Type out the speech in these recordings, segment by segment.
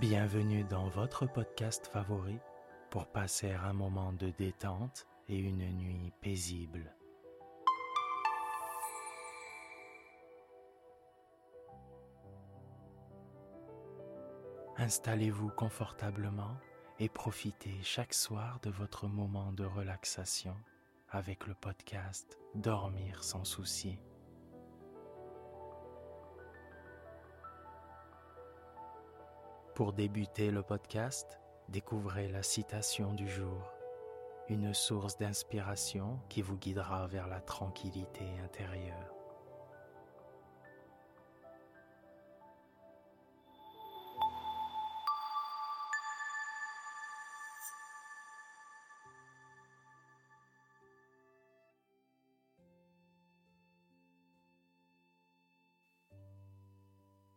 Bienvenue dans votre podcast favori pour passer un moment de détente et une nuit paisible. Installez-vous confortablement et profitez chaque soir de votre moment de relaxation avec le podcast Dormir sans souci. Pour débuter le podcast, découvrez la citation du jour, une source d'inspiration qui vous guidera vers la tranquillité intérieure.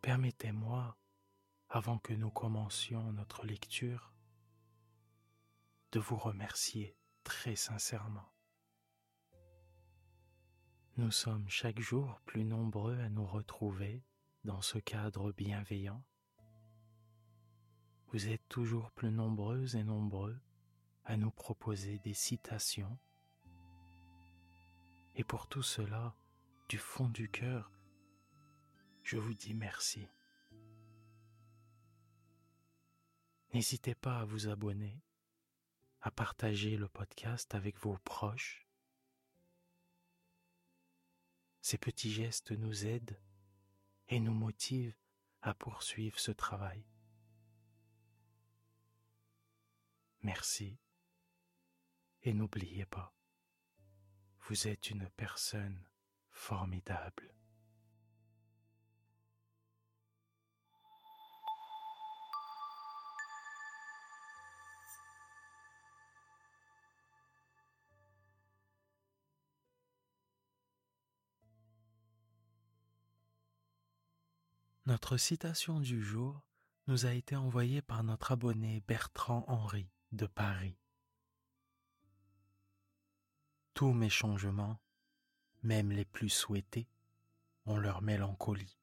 Permettez-moi, avant que nous commencions notre lecture, de vous remercier très sincèrement. Nous sommes chaque jour plus nombreux à nous retrouver dans ce cadre bienveillant. Vous êtes toujours plus nombreuses et nombreux à nous proposer des citations. Et pour tout cela, du fond du cœur, je vous dis merci. N'hésitez pas à vous abonner, à partager le podcast avec vos proches. Ces petits gestes nous aident et nous motivent à poursuivre ce travail. Merci et n'oubliez pas, vous êtes une personne formidable. Notre citation du jour nous a été envoyée par notre abonné Bertrand Henry de Paris. Tous mes changements, même les plus souhaités, ont leur mélancolie,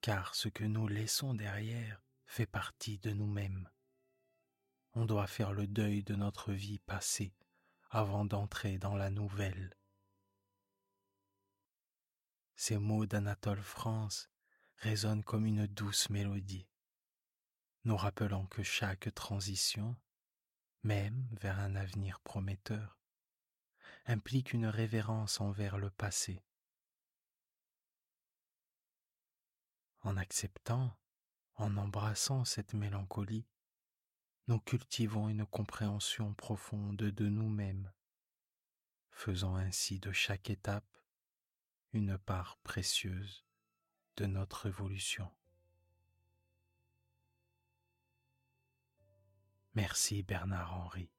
car ce que nous laissons derrière fait partie de nous-mêmes. On doit faire le deuil de notre vie passée avant d'entrer dans la nouvelle. Ces mots d'Anatole France résonne comme une douce mélodie, nous rappelant que chaque transition, même vers un avenir prometteur, implique une révérence envers le passé. En acceptant, en embrassant cette mélancolie, nous cultivons une compréhension profonde de nous-mêmes, faisant ainsi de chaque étape une part précieuse de notre évolution. Merci Bernard Henry.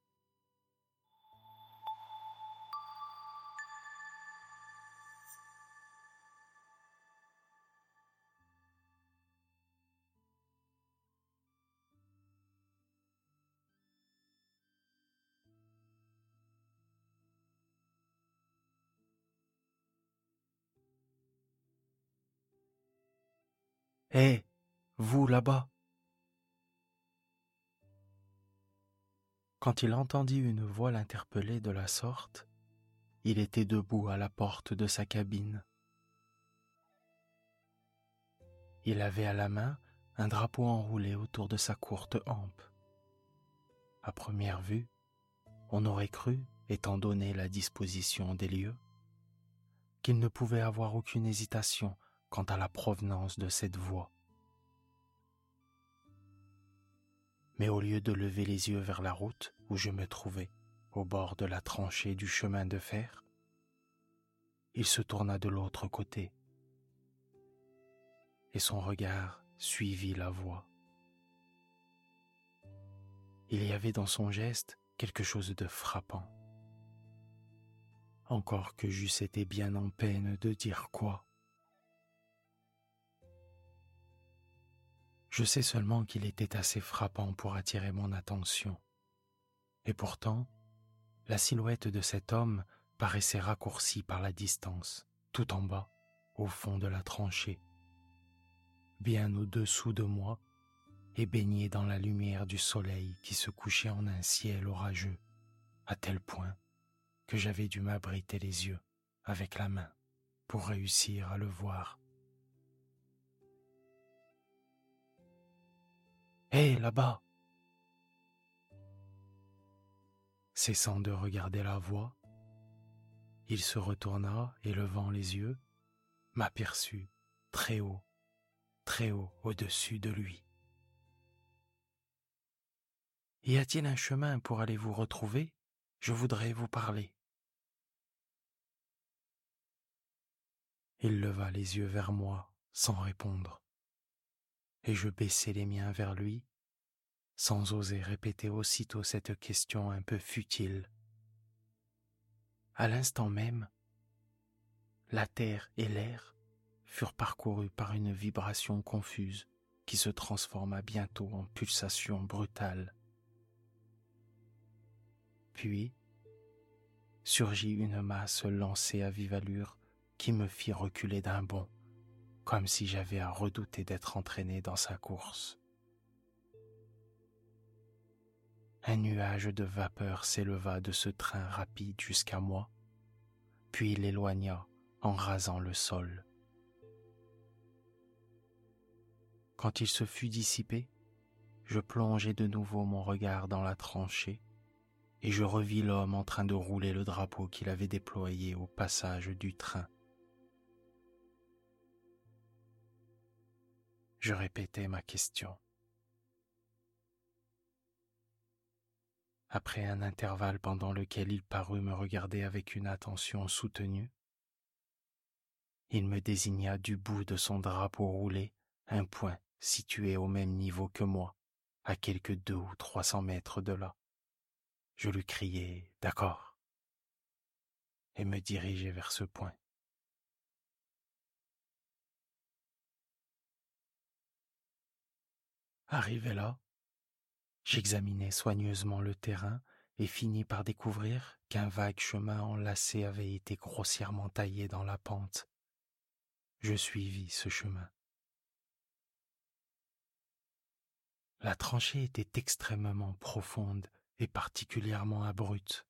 Hé, vous là-bas Quand il entendit une voix l'interpeller de la sorte, il était debout à la porte de sa cabine. Il avait à la main un drapeau enroulé autour de sa courte hampe. À première vue, on aurait cru, étant donné la disposition des lieux, qu'il ne pouvait avoir aucune hésitation quant à la provenance de cette voix. Mais au lieu de lever les yeux vers la route où je me trouvais, au bord de la tranchée du chemin de fer, il se tourna de l'autre côté, et son regard suivit la voix. Il y avait dans son geste quelque chose de frappant. Encore que j'eusse été bien en peine de dire quoi. Je sais seulement qu'il était assez frappant pour attirer mon attention. Et pourtant, la silhouette de cet homme paraissait raccourcie par la distance, tout en bas, au fond de la tranchée, bien au-dessous de moi et baigné dans la lumière du soleil qui se couchait en un ciel orageux, à tel point que j'avais dû m'abriter les yeux avec la main pour réussir à le voir. Hé, là-bas Cessant de regarder la voie, il se retourna et levant les yeux, m'aperçut très haut, très haut au-dessus de lui. Y a-t-il un chemin pour aller vous retrouver? Je voudrais vous parler. Il leva les yeux vers moi sans répondre, et je baissai les miens vers lui, sans oser répéter aussitôt cette question un peu futile. À l'instant même, la terre et l'air furent parcourus par une vibration confuse qui se transforma bientôt en pulsation brutale. Puis surgit une masse lancée à vive allure qui me fit reculer d'un bond, comme si j'avais à redouter d'être entraîné dans sa course. Un nuage de vapeur s'éleva de ce train rapide jusqu'à moi, puis l'éloigna en rasant le sol. Quand il se fut dissipé, je plongeai de nouveau mon regard dans la tranchée et je revis l'homme en train de rouler le drapeau qu'il avait déployé au passage du train. Je répétais ma question. Après un intervalle pendant lequel il parut me regarder avec une attention soutenue, il me désigna du bout de son drapeau roulé un point situé au même niveau que moi, à quelques deux ou trois cents mètres de là. Je lui criai D'accord et me dirigeai vers ce point. Arrivé là, j'examinai soigneusement le terrain et finis par découvrir qu'un vague chemin enlacé avait été grossièrement taillé dans la pente. Je suivis ce chemin. La tranchée était extrêmement profonde et particulièrement abrupte.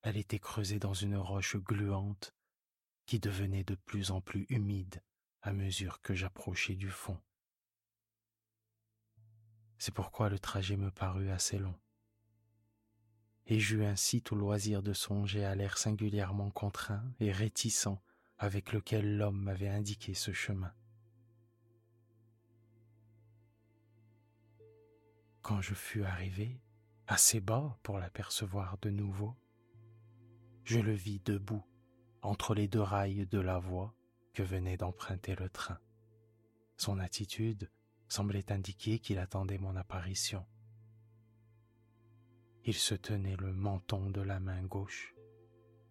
Elle était creusée dans une roche gluante qui devenait de plus en plus humide à mesure que j'approchais du fond. C'est pourquoi le trajet me parut assez long. Et j'eus ainsi tout loisir de songer à l'air singulièrement contraint et réticent avec lequel l'homme m'avait indiqué ce chemin. Quand je fus arrivé, assez bas pour l'apercevoir de nouveau, je le vis debout entre les deux rails de la voie que venait d'emprunter le train. Son attitude semblait indiquer qu'il attendait mon apparition. Il se tenait le menton de la main gauche,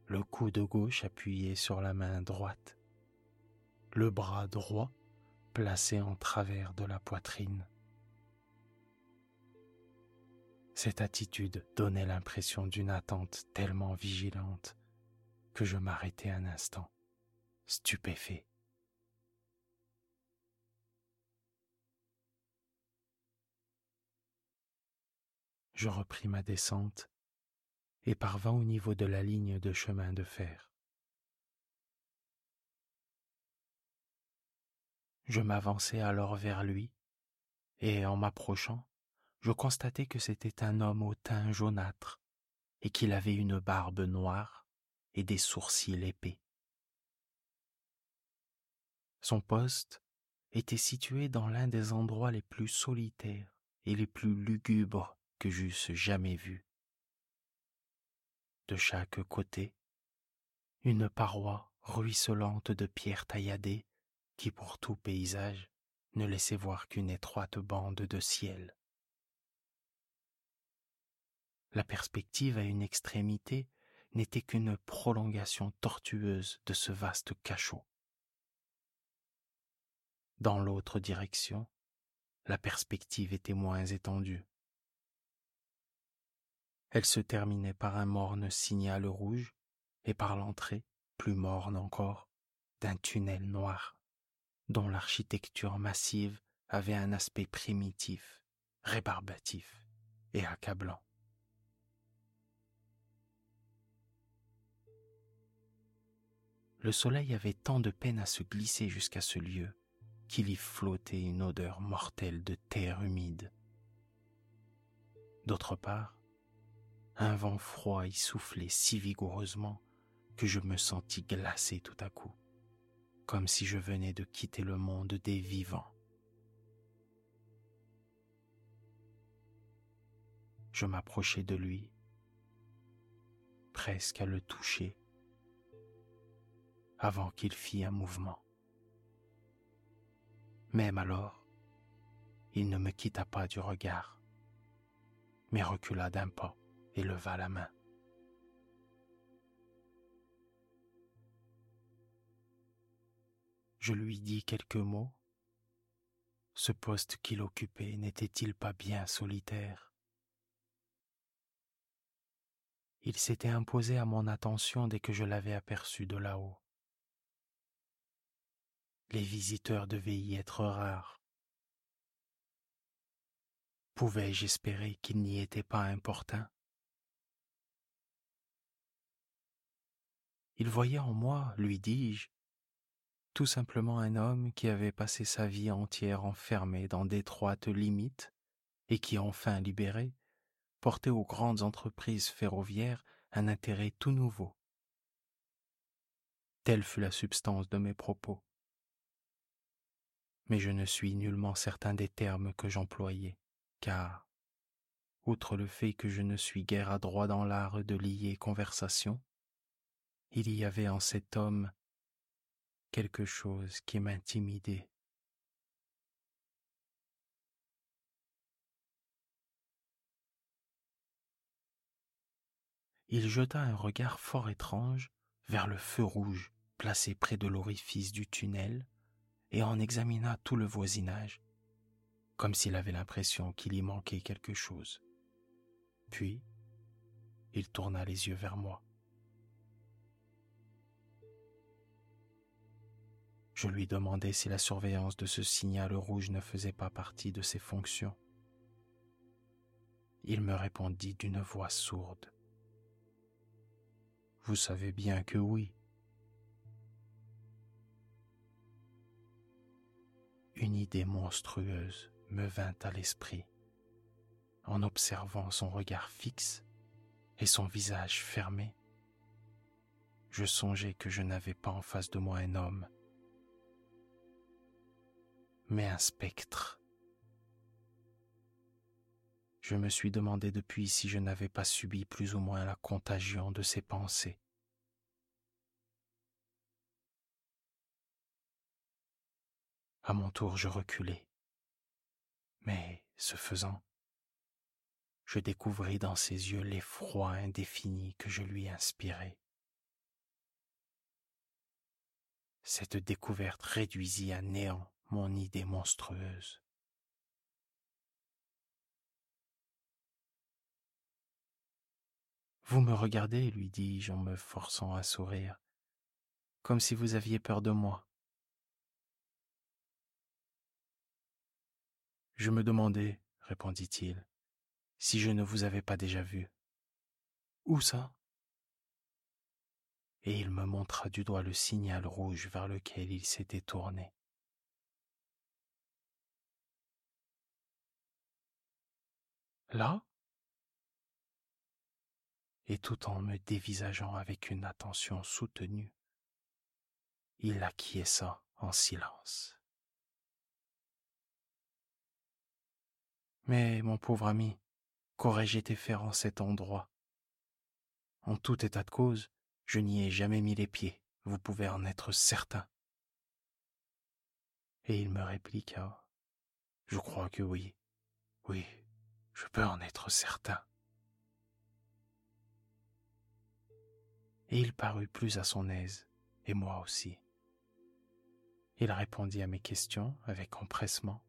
le coude gauche appuyé sur la main droite, le bras droit placé en travers de la poitrine. Cette attitude donnait l'impression d'une attente tellement vigilante que je m'arrêtai un instant, stupéfait. Je repris ma descente et parvins au niveau de la ligne de chemin de fer. Je m'avançai alors vers lui, et en m'approchant, je constatai que c'était un homme au teint jaunâtre, et qu'il avait une barbe noire et des sourcils épais. Son poste était situé dans l'un des endroits les plus solitaires et les plus lugubres que j'eusse jamais vu. De chaque côté, une paroi ruisselante de pierres tailladées qui, pour tout paysage, ne laissait voir qu'une étroite bande de ciel. La perspective à une extrémité n'était qu'une prolongation tortueuse de ce vaste cachot. Dans l'autre direction, la perspective était moins étendue. Elle se terminait par un morne signal rouge et par l'entrée, plus morne encore, d'un tunnel noir, dont l'architecture massive avait un aspect primitif, rébarbatif et accablant. Le soleil avait tant de peine à se glisser jusqu'à ce lieu qu'il y flottait une odeur mortelle de terre humide. D'autre part, un vent froid y soufflait si vigoureusement que je me sentis glacé tout à coup, comme si je venais de quitter le monde des vivants. Je m'approchai de lui, presque à le toucher, avant qu'il fît un mouvement. Même alors, il ne me quitta pas du regard, mais recula d'un pas et leva la main. Je lui dis quelques mots. Ce poste qu'il occupait n'était-il pas bien solitaire? Il s'était imposé à mon attention dès que je l'avais aperçu de là-haut. Les visiteurs devaient y être rares. Pouvais-je espérer qu'il n'y était pas importun? Il voyait en moi, lui dis-je, tout simplement un homme qui avait passé sa vie entière enfermé dans d'étroites limites et qui, enfin libéré, portait aux grandes entreprises ferroviaires un intérêt tout nouveau. Telle fut la substance de mes propos mais je ne suis nullement certain des termes que j'employais, car, outre le fait que je ne suis guère adroit dans l'art de lier conversation, il y avait en cet homme quelque chose qui m'intimidait. Il jeta un regard fort étrange vers le feu rouge placé près de l'orifice du tunnel et en examina tout le voisinage, comme s'il avait l'impression qu'il y manquait quelque chose. Puis, il tourna les yeux vers moi. Je lui demandai si la surveillance de ce signal rouge ne faisait pas partie de ses fonctions. Il me répondit d'une voix sourde. Vous savez bien que oui. une idée monstrueuse me vint à l'esprit en observant son regard fixe et son visage fermé. Je songeais que je n'avais pas en face de moi un homme, mais un spectre. Je me suis demandé depuis si je n'avais pas subi plus ou moins la contagion de ses pensées. À mon tour, je reculai. Mais, ce faisant, je découvris dans ses yeux l'effroi indéfini que je lui inspirais. Cette découverte réduisit à néant mon idée monstrueuse. Vous me regardez, lui dis-je en me forçant à sourire, comme si vous aviez peur de moi. Je me demandais, répondit-il, si je ne vous avais pas déjà vu. Où ça? Et il me montra du doigt le signal rouge vers lequel il s'était tourné. Là? Et tout en me dévisageant avec une attention soutenue, il acquiesça en silence. Mais, mon pauvre ami, qu'aurais-je été faire en cet endroit? En tout état de cause, je n'y ai jamais mis les pieds, vous pouvez en être certain. Et il me répliqua, Je crois que oui, oui, je peux en être certain. Et il parut plus à son aise, et moi aussi. Il répondit à mes questions avec empressement,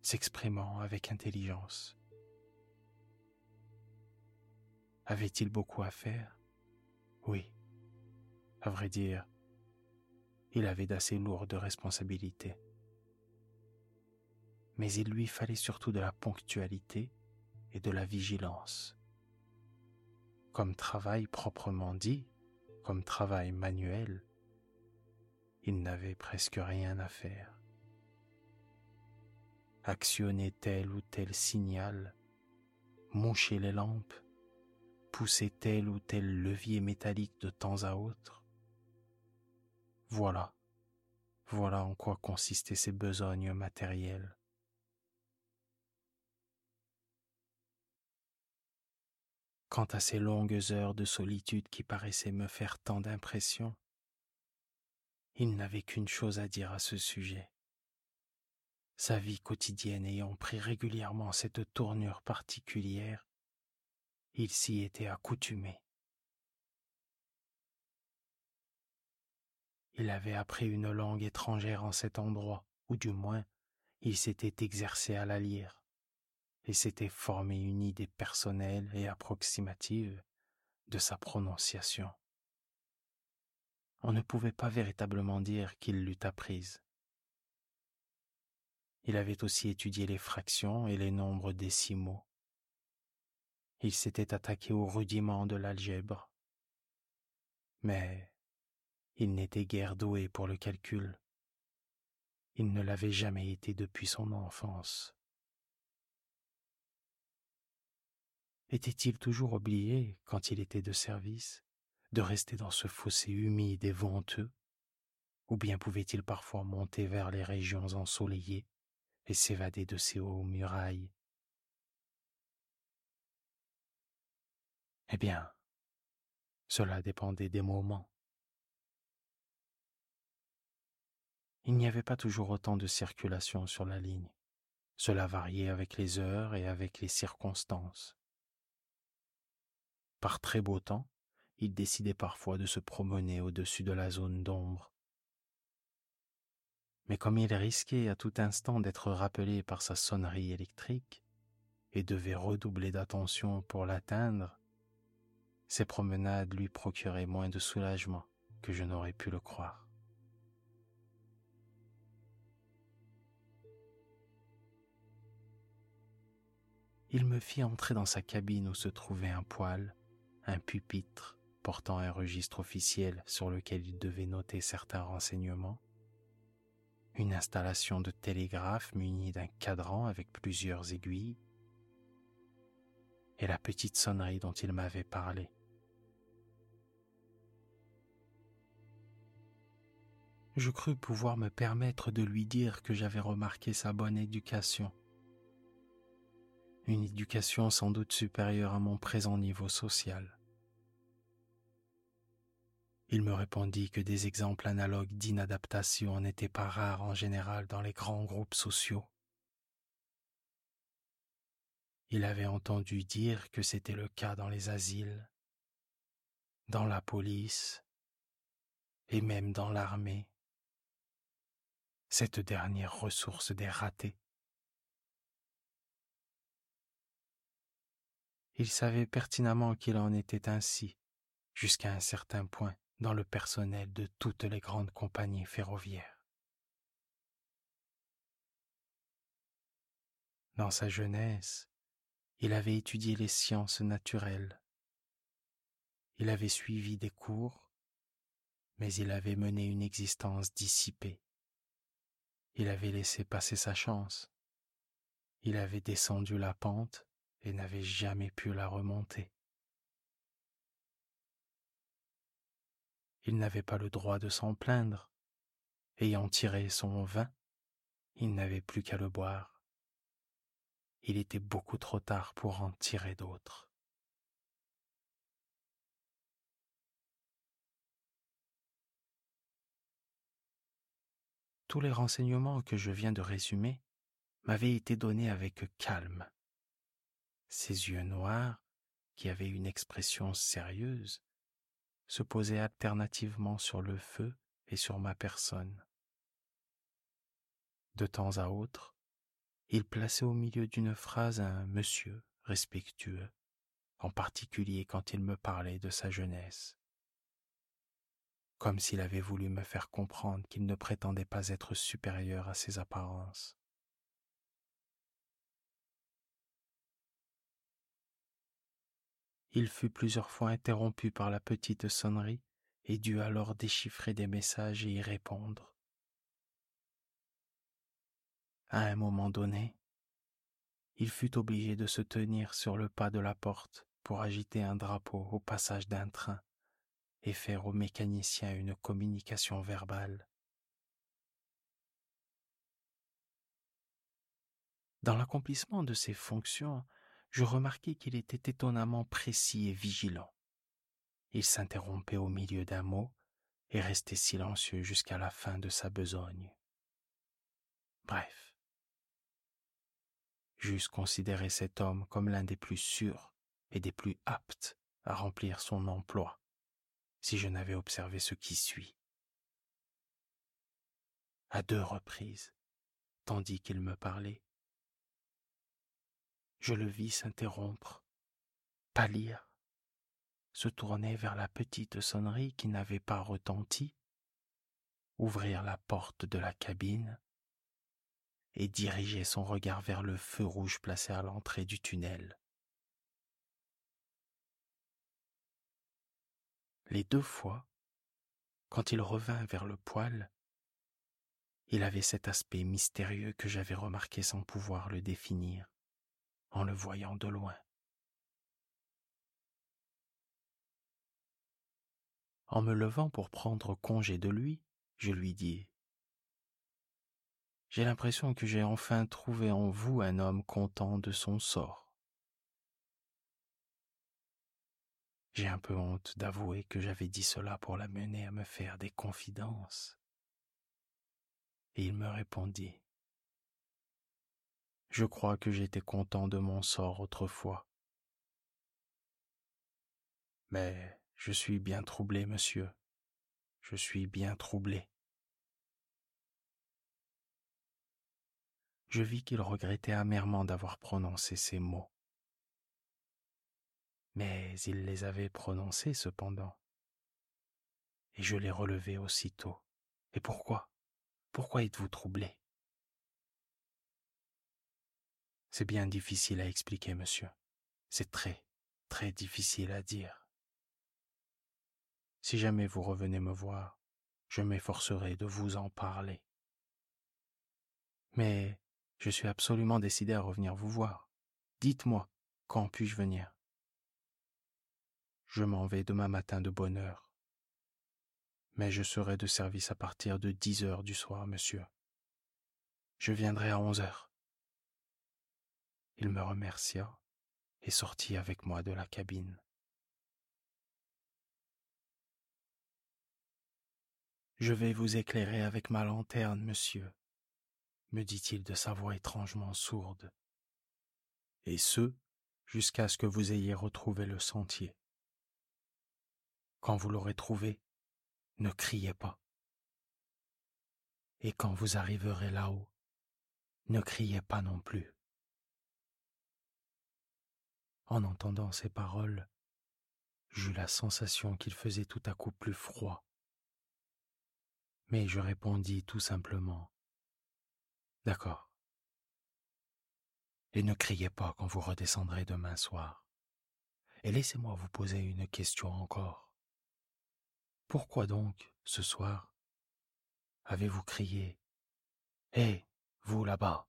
s'exprimant avec intelligence. Avait-il beaucoup à faire? Oui. À vrai dire, il avait d'assez lourdes responsabilités. mais il lui fallait surtout de la ponctualité de la vigilance. Comme travail proprement dit, comme travail manuel, il n'avait presque rien à faire. Actionner tel ou tel signal, moucher les lampes, pousser tel ou tel levier métallique de temps à autre. Voilà, voilà en quoi consistaient ces besognes matérielles. Quant à ces longues heures de solitude qui paraissaient me faire tant d'impression, il n'avait qu'une chose à dire à ce sujet. Sa vie quotidienne ayant pris régulièrement cette tournure particulière, il s'y était accoutumé. Il avait appris une langue étrangère en cet endroit, ou du moins il s'était exercé à la lire et s'était formé une idée personnelle et approximative de sa prononciation. On ne pouvait pas véritablement dire qu'il l'eût apprise. Il avait aussi étudié les fractions et les nombres décimaux. Il s'était attaqué aux rudiments de l'algèbre. Mais il n'était guère doué pour le calcul. Il ne l'avait jamais été depuis son enfance. Était-il toujours oublié, quand il était de service, de rester dans ce fossé humide et venteux? Ou bien pouvait-il parfois monter vers les régions ensoleillées et s'évader de ces hauts murailles? Eh bien, cela dépendait des moments. Il n'y avait pas toujours autant de circulation sur la ligne. Cela variait avec les heures et avec les circonstances. Par très beau temps, il décidait parfois de se promener au-dessus de la zone d'ombre. Mais comme il risquait à tout instant d'être rappelé par sa sonnerie électrique et devait redoubler d'attention pour l'atteindre, ces promenades lui procuraient moins de soulagement que je n'aurais pu le croire. Il me fit entrer dans sa cabine où se trouvait un poêle un pupitre portant un registre officiel sur lequel il devait noter certains renseignements, une installation de télégraphe munie d'un cadran avec plusieurs aiguilles, et la petite sonnerie dont il m'avait parlé. Je crus pouvoir me permettre de lui dire que j'avais remarqué sa bonne éducation une éducation sans doute supérieure à mon présent niveau social. Il me répondit que des exemples analogues d'inadaptation n'étaient pas rares en général dans les grands groupes sociaux. Il avait entendu dire que c'était le cas dans les asiles, dans la police et même dans l'armée, cette dernière ressource des ratés. Il savait pertinemment qu'il en était ainsi, jusqu'à un certain point, dans le personnel de toutes les grandes compagnies ferroviaires. Dans sa jeunesse, il avait étudié les sciences naturelles. Il avait suivi des cours, mais il avait mené une existence dissipée. Il avait laissé passer sa chance. Il avait descendu la pente et n'avait jamais pu la remonter. Il n'avait pas le droit de s'en plaindre. Ayant tiré son vin, il n'avait plus qu'à le boire. Il était beaucoup trop tard pour en tirer d'autres. Tous les renseignements que je viens de résumer m'avaient été donnés avec calme ses yeux noirs, qui avaient une expression sérieuse, se posaient alternativement sur le feu et sur ma personne. De temps à autre, il plaçait au milieu d'une phrase un monsieur respectueux, en particulier quand il me parlait de sa jeunesse, comme s'il avait voulu me faire comprendre qu'il ne prétendait pas être supérieur à ses apparences. Il fut plusieurs fois interrompu par la petite sonnerie et dut alors déchiffrer des messages et y répondre. À un moment donné, il fut obligé de se tenir sur le pas de la porte pour agiter un drapeau au passage d'un train et faire au mécanicien une communication verbale. Dans l'accomplissement de ses fonctions, je remarquai qu'il était étonnamment précis et vigilant. Il s'interrompait au milieu d'un mot et restait silencieux jusqu'à la fin de sa besogne. Bref, j'eusse considéré cet homme comme l'un des plus sûrs et des plus aptes à remplir son emploi, si je n'avais observé ce qui suit. À deux reprises, tandis qu'il me parlait, je le vis s'interrompre, pâlir, se tourner vers la petite sonnerie qui n'avait pas retenti, ouvrir la porte de la cabine et diriger son regard vers le feu rouge placé à l'entrée du tunnel. Les deux fois, quand il revint vers le poêle, il avait cet aspect mystérieux que j'avais remarqué sans pouvoir le définir en le voyant de loin. En me levant pour prendre congé de lui, je lui dis J'ai l'impression que j'ai enfin trouvé en vous un homme content de son sort. J'ai un peu honte d'avouer que j'avais dit cela pour l'amener à me faire des confidences. Et il me répondit je crois que j'étais content de mon sort autrefois. Mais je suis bien troublé, monsieur. Je suis bien troublé. Je vis qu'il regrettait amèrement d'avoir prononcé ces mots. Mais il les avait prononcés cependant. Et je les relevai aussitôt. Et pourquoi? Pourquoi êtes-vous troublé? C'est bien difficile à expliquer, monsieur. C'est très, très difficile à dire. Si jamais vous revenez me voir, je m'efforcerai de vous en parler. Mais je suis absolument décidé à revenir vous voir. Dites-moi, quand puis-je venir? Je m'en vais demain matin de bonne heure. Mais je serai de service à partir de dix heures du soir, monsieur. Je viendrai à onze heures. Il me remercia et sortit avec moi de la cabine. Je vais vous éclairer avec ma lanterne, monsieur, me dit-il de sa voix étrangement sourde. Et ce, jusqu'à ce que vous ayez retrouvé le sentier. Quand vous l'aurez trouvé, ne criez pas. Et quand vous arriverez là-haut, ne criez pas non plus. En entendant ces paroles, j'eus la sensation qu'il faisait tout à coup plus froid. Mais je répondis tout simplement D'accord. Et ne criez pas quand vous redescendrez demain soir. Et laissez-moi vous poser une question encore. Pourquoi donc, ce soir, avez-vous crié Hé, vous là-bas?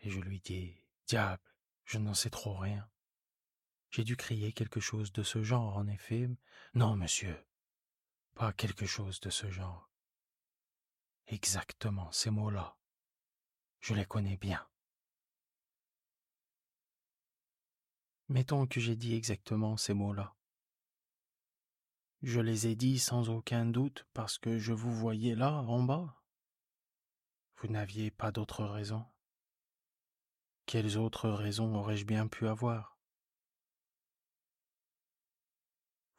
Et je lui dis Diable, je n'en sais trop rien. J'ai dû crier quelque chose de ce genre, en effet. Non, monsieur, pas quelque chose de ce genre. Exactement ces mots-là. Je les connais bien. Mettons que j'ai dit exactement ces mots-là. Je les ai dit sans aucun doute parce que je vous voyais là, en bas. Vous n'aviez pas d'autre raison. Quelles autres raisons aurais-je bien pu avoir?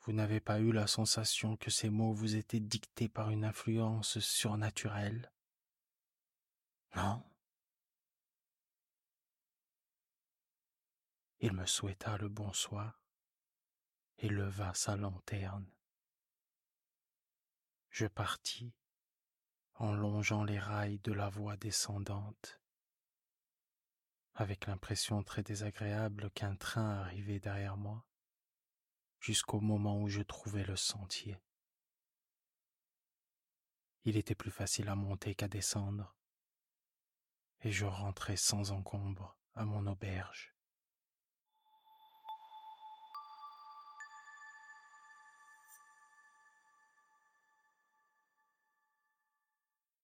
Vous n'avez pas eu la sensation que ces mots vous étaient dictés par une influence surnaturelle? Non. Il me souhaita le bonsoir et leva sa lanterne. Je partis en longeant les rails de la voie descendante avec l'impression très désagréable qu'un train arrivait derrière moi, jusqu'au moment où je trouvais le sentier. Il était plus facile à monter qu'à descendre, et je rentrais sans encombre à mon auberge.